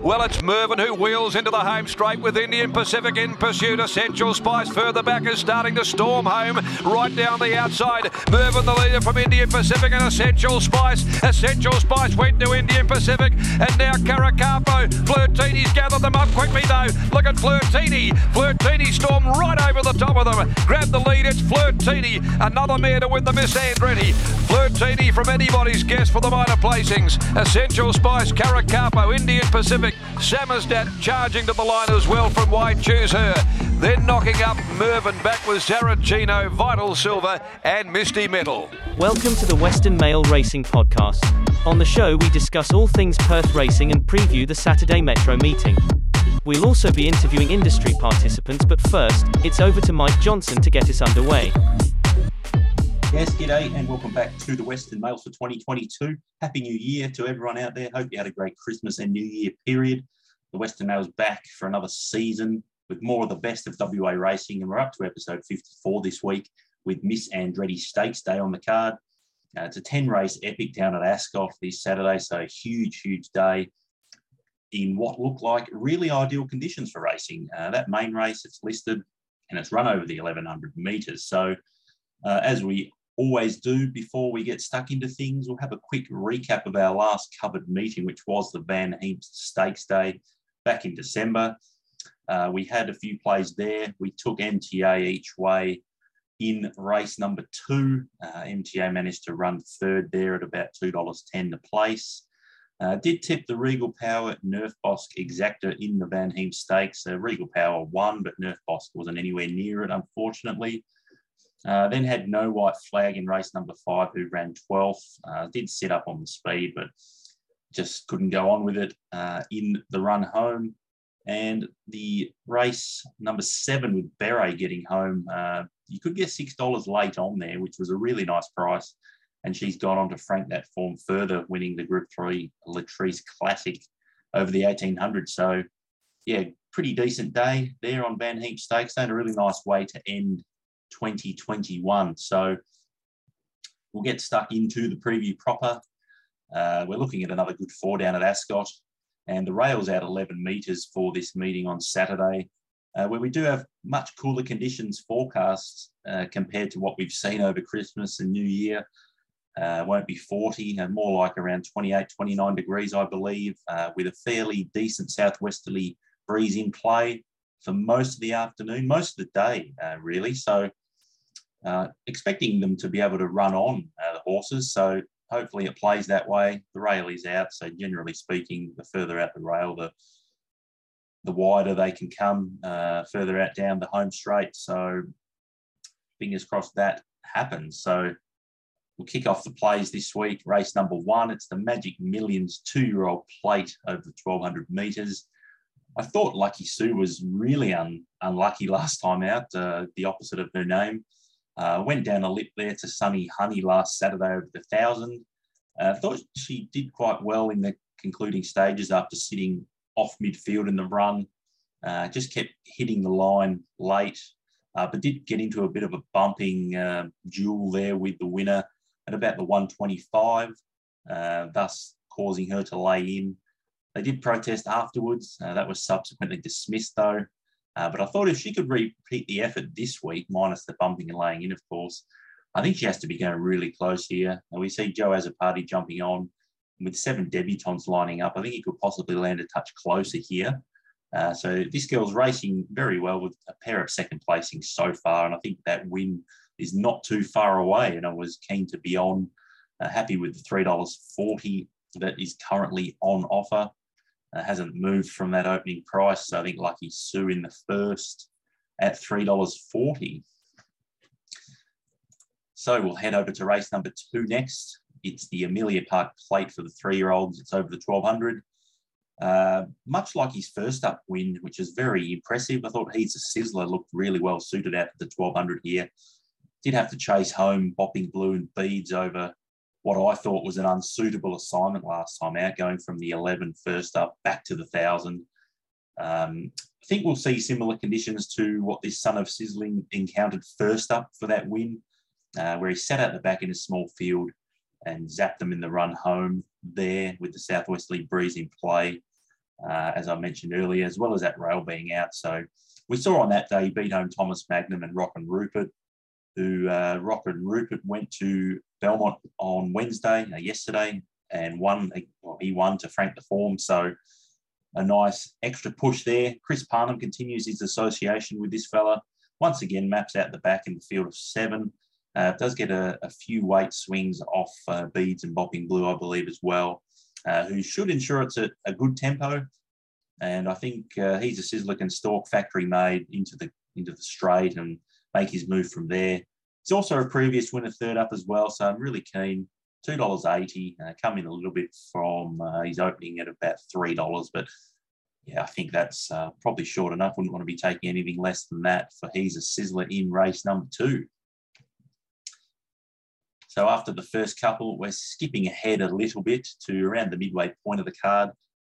Well, it's Mervyn who wheels into the home straight with Indian Pacific in pursuit. Essential Spice further back is starting to storm home right down the outside. Mervyn the leader from Indian Pacific and Essential Spice. Essential Spice went to Indian Pacific and now Caracapo. Flirtini's gathered them up quickly though. Look at Flirtini. Flirtini stormed right over the top of them. Grab the lead. It's Flirtini. Another mare to win the Miss Andretti. Flirtini from anybody's guess for the minor placings. Essential Spice, Caracapo, Indian Pacific. Sammersdat charging to the line as well from White Choose Her. Then knocking up Mervyn back with Zaragino, Vital Silver, and Misty Metal. Welcome to the Western Mail Racing Podcast. On the show, we discuss all things Perth racing and preview the Saturday Metro meeting. We'll also be interviewing industry participants, but first, it's over to Mike Johnson to get us underway. Yes, g'day, and welcome back to the Western Mail for 2022. Happy New Year to everyone out there. Hope you had a great Christmas and New Year period. The Western Mail's back for another season with more of the best of WA racing, and we're up to episode 54 this week with Miss Andretti Stakes Day on the card. Uh, it's a 10 race epic down at Ascot this Saturday, so a huge, huge day in what look like really ideal conditions for racing. Uh, that main race, it's listed and it's run over the 1100 metres. So, uh, as we always do before we get stuck into things, we'll have a quick recap of our last covered meeting, which was the Van Heemst Stakes Day back in December. Uh, we had a few plays there. We took MTA each way in race number two. Uh, MTA managed to run third there at about $2.10 to place. Uh, did tip the Regal Power Nerf Bosk Exacta in the Van Heemst Stakes. Uh, Regal Power won, but Nerf Bosk wasn't anywhere near it, unfortunately. Uh, then had no white flag in race number five, who ran 12th. Uh, did sit up on the speed, but just couldn't go on with it uh, in the run home. And the race number seven with Beret getting home, uh, you could get $6 late on there, which was a really nice price. And she's gone on to frank that form further, winning the Group 3 Latrice Classic over the 1800. So, yeah, pretty decent day there on Van Heemst Stakes. And a really nice way to end 2021. So we'll get stuck into the preview proper. Uh, we're looking at another good four down at Ascot, and the rail's out 11 metres for this meeting on Saturday, uh, where we do have much cooler conditions forecast uh, compared to what we've seen over Christmas and New Year. Uh, won't be 40, and more like around 28, 29 degrees, I believe, uh, with a fairly decent southwesterly breeze in play for most of the afternoon, most of the day, uh, really. So uh, expecting them to be able to run on uh, the horses. So hopefully it plays that way. The rail is out, so generally speaking, the further out the rail, the the wider they can come, uh, further out down the home straight. So fingers crossed that happens. So we'll kick off the plays this week. Race number one, it's the Magic Millions two-year-old plate over the 1200 metres. I thought Lucky Sue was really un, unlucky last time out, uh, the opposite of her name. Uh, went down a lip there to Sunny Honey last Saturday over the thousand. Uh, thought she did quite well in the concluding stages after sitting off midfield in the run. Uh, just kept hitting the line late, uh, but did get into a bit of a bumping uh, duel there with the winner at about the 125, uh, thus causing her to lay in. They did protest afterwards. that was subsequently dismissed, though. Uh, but I thought if she could repeat the effort this week, minus the bumping and laying in, of course, I think she has to be going really close here. And we see Joe as a party jumping on with seven debutants lining up. I think he could possibly land a touch closer here. Uh, so this girl's racing very well with a pair of second placings so far. And I think that win is not too far away. And I was keen to be on, uh, happy with the $3.40 that is currently on offer uh, hasn't moved from that opening price. So I think Lucky Sue in the first at $3.40. So we'll head over to race number two next. It's the Amelia Park Plate for the three-year-olds. It's over the 1200. Uh, much like his first up win, which is very impressive. I thought he's a sizzler looked really well suited out to the 1200 here. Did have to chase home Bopping Blue and Beads over what I thought was an unsuitable assignment last time out, going from the 11 first up back to the 1,000. Um, I think we'll see similar conditions to what this Son of Sizzling encountered first up for that win, uh, where he sat at the back in a small field and zapped them in the run home there with the southwesterly breeze in play. uh, as I mentioned earlier, as well as that rail being out. So we saw on that day beat home Thomas Magnum and Rock and Rupert, who uh, Rock and Rupert went to Belmont on Wednesday, uh, yesterday, and won. Well, he won to frank the form. So a nice extra push there. Chris Parnham continues his association with this fella. Once again, maps out the back in the field of seven. Uh, does get a, a, few weight swings off uh, Beads and Bopping Blue, I believe, as well, uh, who should ensure it's a, a, good tempo. And I think uh, he's a Sizzler can stalk factory made into the into the straight and make his move from there. He's also a previous winner third up as well, so I'm really keen. Two dollars eighty, uh, coming a little bit from uh, his opening at about three dollars, but yeah, I think that's uh, probably short enough. Wouldn't want to be taking anything less than that for he's a sizzler in race number two. So after the first couple, we're skipping ahead a little bit to around the midway point of the card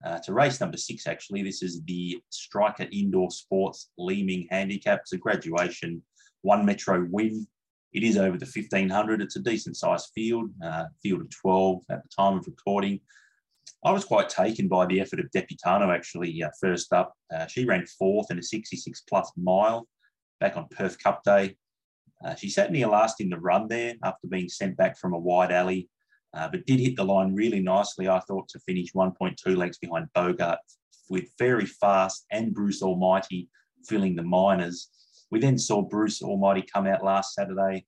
uh, to race number six, actually. This is the Striker Indoor Sports Leeming Handicap. It's a graduation, one metro win. It is over the 1500. It's a decent sized field, uh, field of 12 at the time of recording. I was quite taken by the effort of Deputano actually uh, first up. Uh, she ran fourth in a 66 plus mile back on Perth Cup Day. Uh, she sat near last in the run there after being sent back from a wide alley, uh, but did hit the line really nicely, I thought, to finish 1.2 lengths behind Bogart with very fast and Bruce Almighty filling the minors. We then saw Bruce Almighty come out last Saturday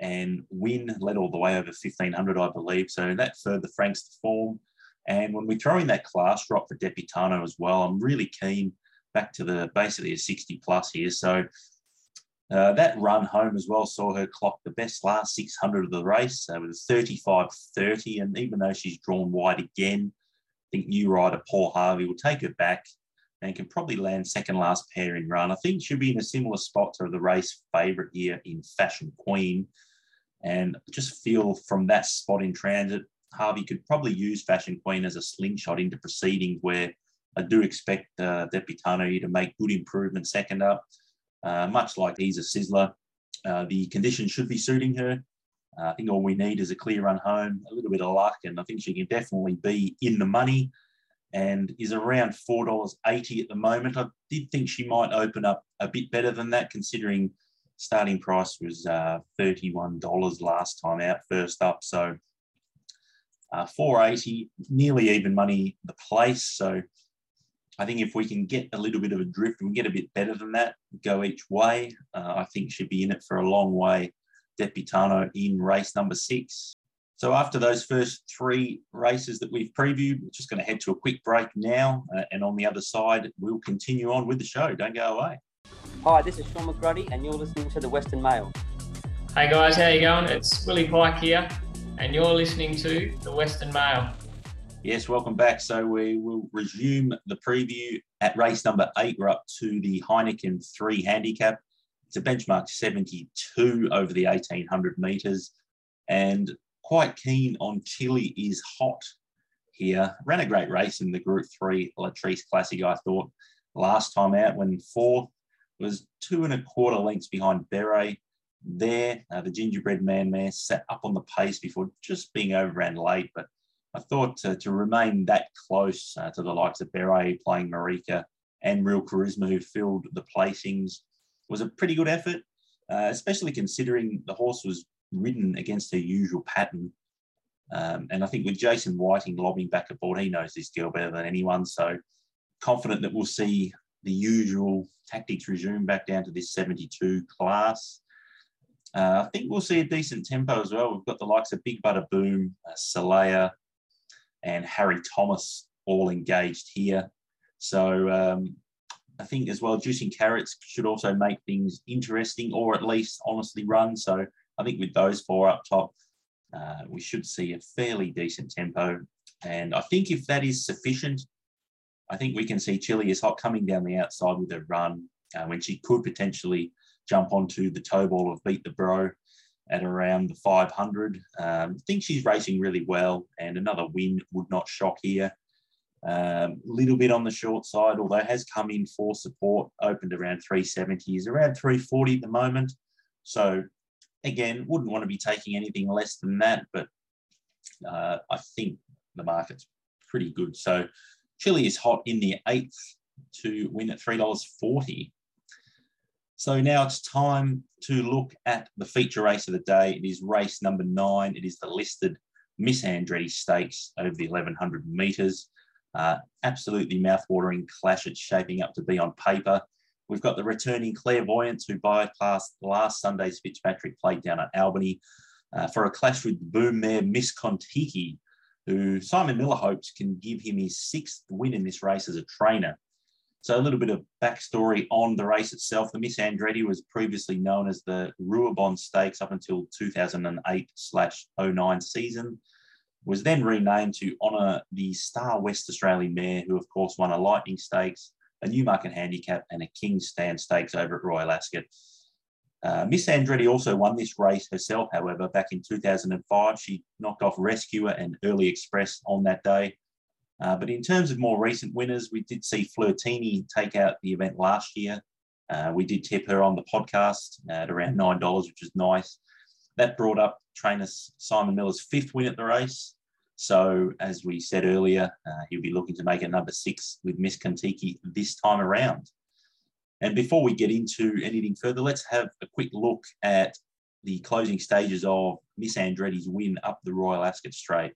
and win, led all the way over 1500, I believe. So that further franks the form. And when we throw in that class drop for Deputano as well, I'm really keen back to the basically a 60 plus here. So uh, that run home as well saw her clock the best last 600 of the race uh, with a 35.30. And even though she's drawn wide again, I think new rider Paul Harvey will take her back and can probably land second last pair in run. I think she'll be in a similar spot to the race favourite here in Fashion Queen. And just feel from that spot in transit, Harvey could probably use Fashion Queen as a slingshot into proceedings where I do expect uh, Deputano to make good improvement second up. Uh, much like he's a sizzler, uh, the conditions should be suiting her. Uh, I think all we need is a clear run home, a little bit of luck, and I think she can definitely be in the money and is around $4.80 at the moment. I did think she might open up a bit better than that, considering starting price was uh, $31 last time out, first up. So uh, 480, nearly even money the place. So I think if we can get a little bit of a drift and get a bit better than that, go each way, uh, I think she'd be in it for a long way. Deputano in race number six. So after those first three races that we've previewed, we're just going to head to a quick break now. Uh, and on the other side, we'll continue on with the show. Don't go away. Hi, this is Sean McGruddy, and you're listening to the Western Mail. Hey guys, how you going? It's Willie Pike here, and you're listening to the Western Mail. Yes, welcome back. So we will resume the preview at race number eight. We're up to the Heineken 3 handicap. It's a benchmark 72 over the 1800 metres and quite keen on Chile is hot here. Ran a great race in the Group 3 Latrice Classic, I thought, last time out when fourth was two and a quarter lengths behind Beret. There, uh, the gingerbread man mare sat up on the pace before just being overran late, but I thought to, to remain that close uh, to the likes of Beret playing Marika and Real Charisma, who filled the placings, was a pretty good effort, uh, especially considering the horse was ridden against her usual pattern. Um, and I think with Jason Whiting lobbing back aboard, he knows this girl better than anyone. So confident that we'll see the usual tactics resume back down to this 72 class. Uh, I think we'll see a decent tempo as well. We've got the likes of Big Butter Boom, uh, Salaya, and Harry Thomas all engaged here. So um, I think as well, juicing carrots should also make things interesting or at least honestly run. So I think with those four up top, uh, we should see a fairly decent tempo. And I think if that is sufficient, I think we can see Chile is hot coming down the outside with a run uh, when she could potentially jump onto the toe ball of Beat the Bro at around the 500. Um, I think she's racing really well, and another win would not shock here. A um, little bit on the short side, although has come in for support, opened around 370, is around 340 at the moment. So again, wouldn't want to be taking anything less than that, but uh, I think the market's pretty good. So Chile is hot in the eighth to win at $3.40. So now it's time to look at the feature race of the day. It is race number nine. It is the listed Miss Andretti Stakes over the 1100 metres. Uh, absolutely mouthwatering clash it's shaping up to be on paper. We've got the returning Clairvoyance who bypassed last Sunday's Fitzpatrick plate down at Albany uh, for a clash with the boom mare Miss Contiki, who Simon Miller hopes can give him his sixth win in this race as a trainer. So a little bit of backstory on the race itself. The Miss Andretti was previously known as the Ruabon Stakes up until 2008 slash 09 season. Was then renamed to honour the Star West Australian mare, who of course won a Lightning Stakes, a Newmarket Handicap, and a King's Stand Stakes over at Royal Ascot. Uh, Miss Andretti also won this race herself, however, back in 2005. She knocked off Rescuer and Early Express on that day. Uh, but in terms of more recent winners, we did see Flirtini take out the event last year. Uh, we did tip her on the podcast at around $9, which is nice. That brought up trainer Simon Miller's fifth win at the race. So, as we said earlier, uh, he'll be looking to make it number six with Miss Contiki this time around. And before we get into anything further, let's have a quick look at the closing stages of Miss Andretti's win up the Royal Ascot Straight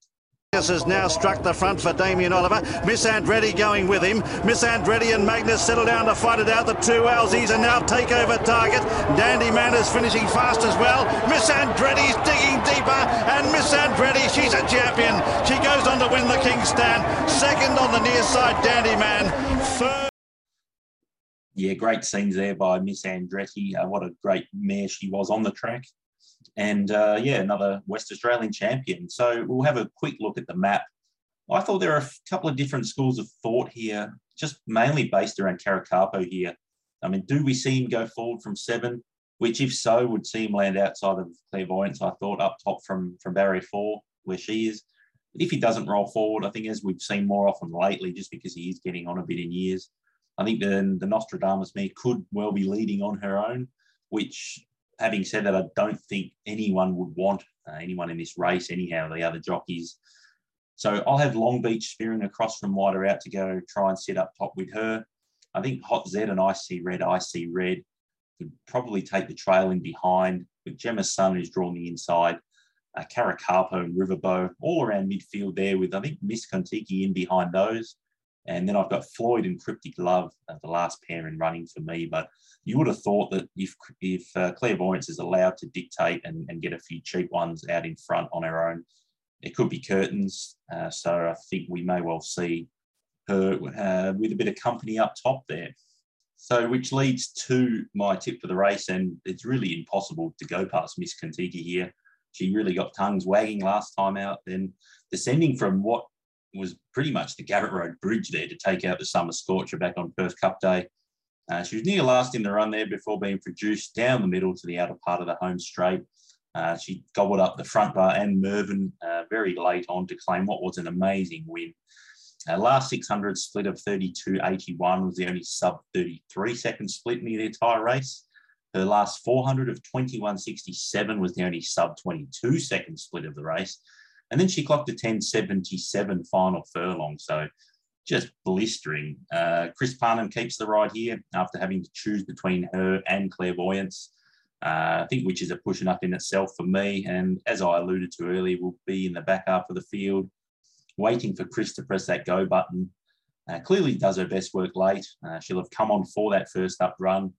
has now struck the front for Damien Oliver. Miss Andretti going with him. Miss Andretti and Magnus settle down to fight it out. The two Aussies are now takeover target. Dandy Man is finishing fast as well. Miss Andretti's digging deeper. And Miss Andretti, she's a champion. She goes on to win the King's Stand. Second on the near side, Dandy Man. Third yeah, great scenes there by Miss Andretti. Uh, what a great mare she was on the track. And uh, yeah, another West Australian champion. So we'll have a quick look at the map. I thought there are a couple of different schools of thought here, just mainly based around Caracapo here. I mean, do we see him go forward from seven? Which, if so, would see him land outside of clairvoyance. I thought up top from from barrier four, where she is. But if he doesn't roll forward, I think as we've seen more often lately, just because he is getting on a bit in years, I think the, the Nostradamus mare could well be leading on her own, which, having said that, I don't think anyone would want uh, anyone in this race, anyhow, the other jockeys. So I'll have Long Beach spearing across from wider out to go try and sit up top with her. I think Hot Z and I see red, I see red could probably take the trail in behind with Gemma Sun who's drawn the inside, uh, Caracapo and Riverbow all around midfield there with I think Miss Contiki in behind those. And then I've got Floyd and Cryptic Love, uh, the last pair in running for me. But you would have thought that if if uh, Clairvoyance is allowed to dictate and, and get a few cheap ones out in front on her own, it could be curtains. Uh, so I think we may well see her uh, with a bit of company up top there. So, which leads to my tip for the race, and it's really impossible to go past Miss Contiki here. She really got tongues wagging last time out, then descending from what was pretty much the Garrett Road Bridge there to take out the Summer Scorcher back on Perth Cup Day. Uh, she was near last in the run there before being produced down the middle to the outer part of the home straight. Uh, she gobbled up the front bar and Mervyn uh, very late on to claim what was an amazing win. Last 600 split of 32.81 was the only sub 33 second split in the entire race. Her last 400 of 21.67 was the only sub 22 second split of the race. And then she clocked a 1077 final furlong. So just blistering. Uh, Chris Parnham keeps the ride here after having to choose between her and Clairvoyance. Uh, I think which is a pushing up in itself for me. And as I alluded to earlier, will be in the back half of the field, waiting for Chris to press that go button. Uh, clearly does her best work late. Uh, she'll have come on for that first up run,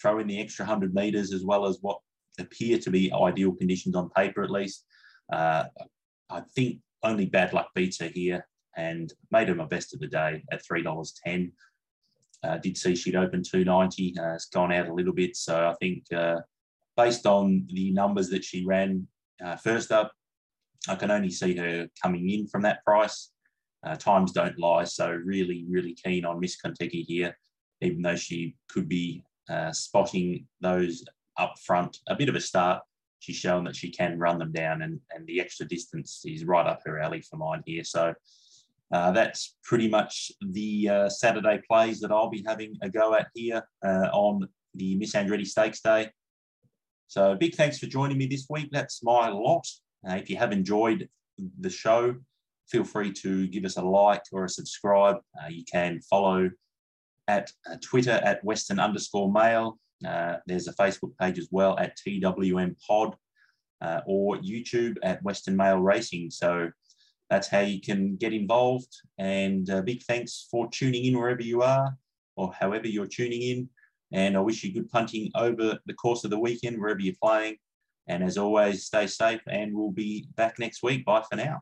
throw in the extra 100 metres as well as what appear to be ideal conditions on paper at least. Uh, I think only bad luck beats her here and made her my best of the day at $3.10. Uh, did see she'd open 290. Uh, it's gone out a little bit. So I think uh, based on the numbers that she ran uh, first up, I can only see her coming in from that price. Uh, times don't lie. So really, really keen on Miss Contiki here, even though she could be uh, spotting those up front. A bit of a start she's shown that she can run them down, and, and the extra distance is right up her alley for mine here. So uh, that's pretty much the uh, Saturday plays that I'll be having a go at here uh, on the Miss Andretti Stakes Day. So big thanks for joining me this week. That's my lot. Uh, if you have enjoyed the show, feel free to give us a like or a subscribe. Uh, you can follow at uh, Twitter at Western underscore mail. Uh, there's a Facebook page as well at TWM Pod uh, or YouTube at Western Mail Racing. So that's how you can get involved. And uh, big thanks for tuning in wherever you are or however you're tuning in. And I wish you good punting over the course of the weekend, wherever you're playing. And as always, stay safe and we'll be back next week. Bye for now.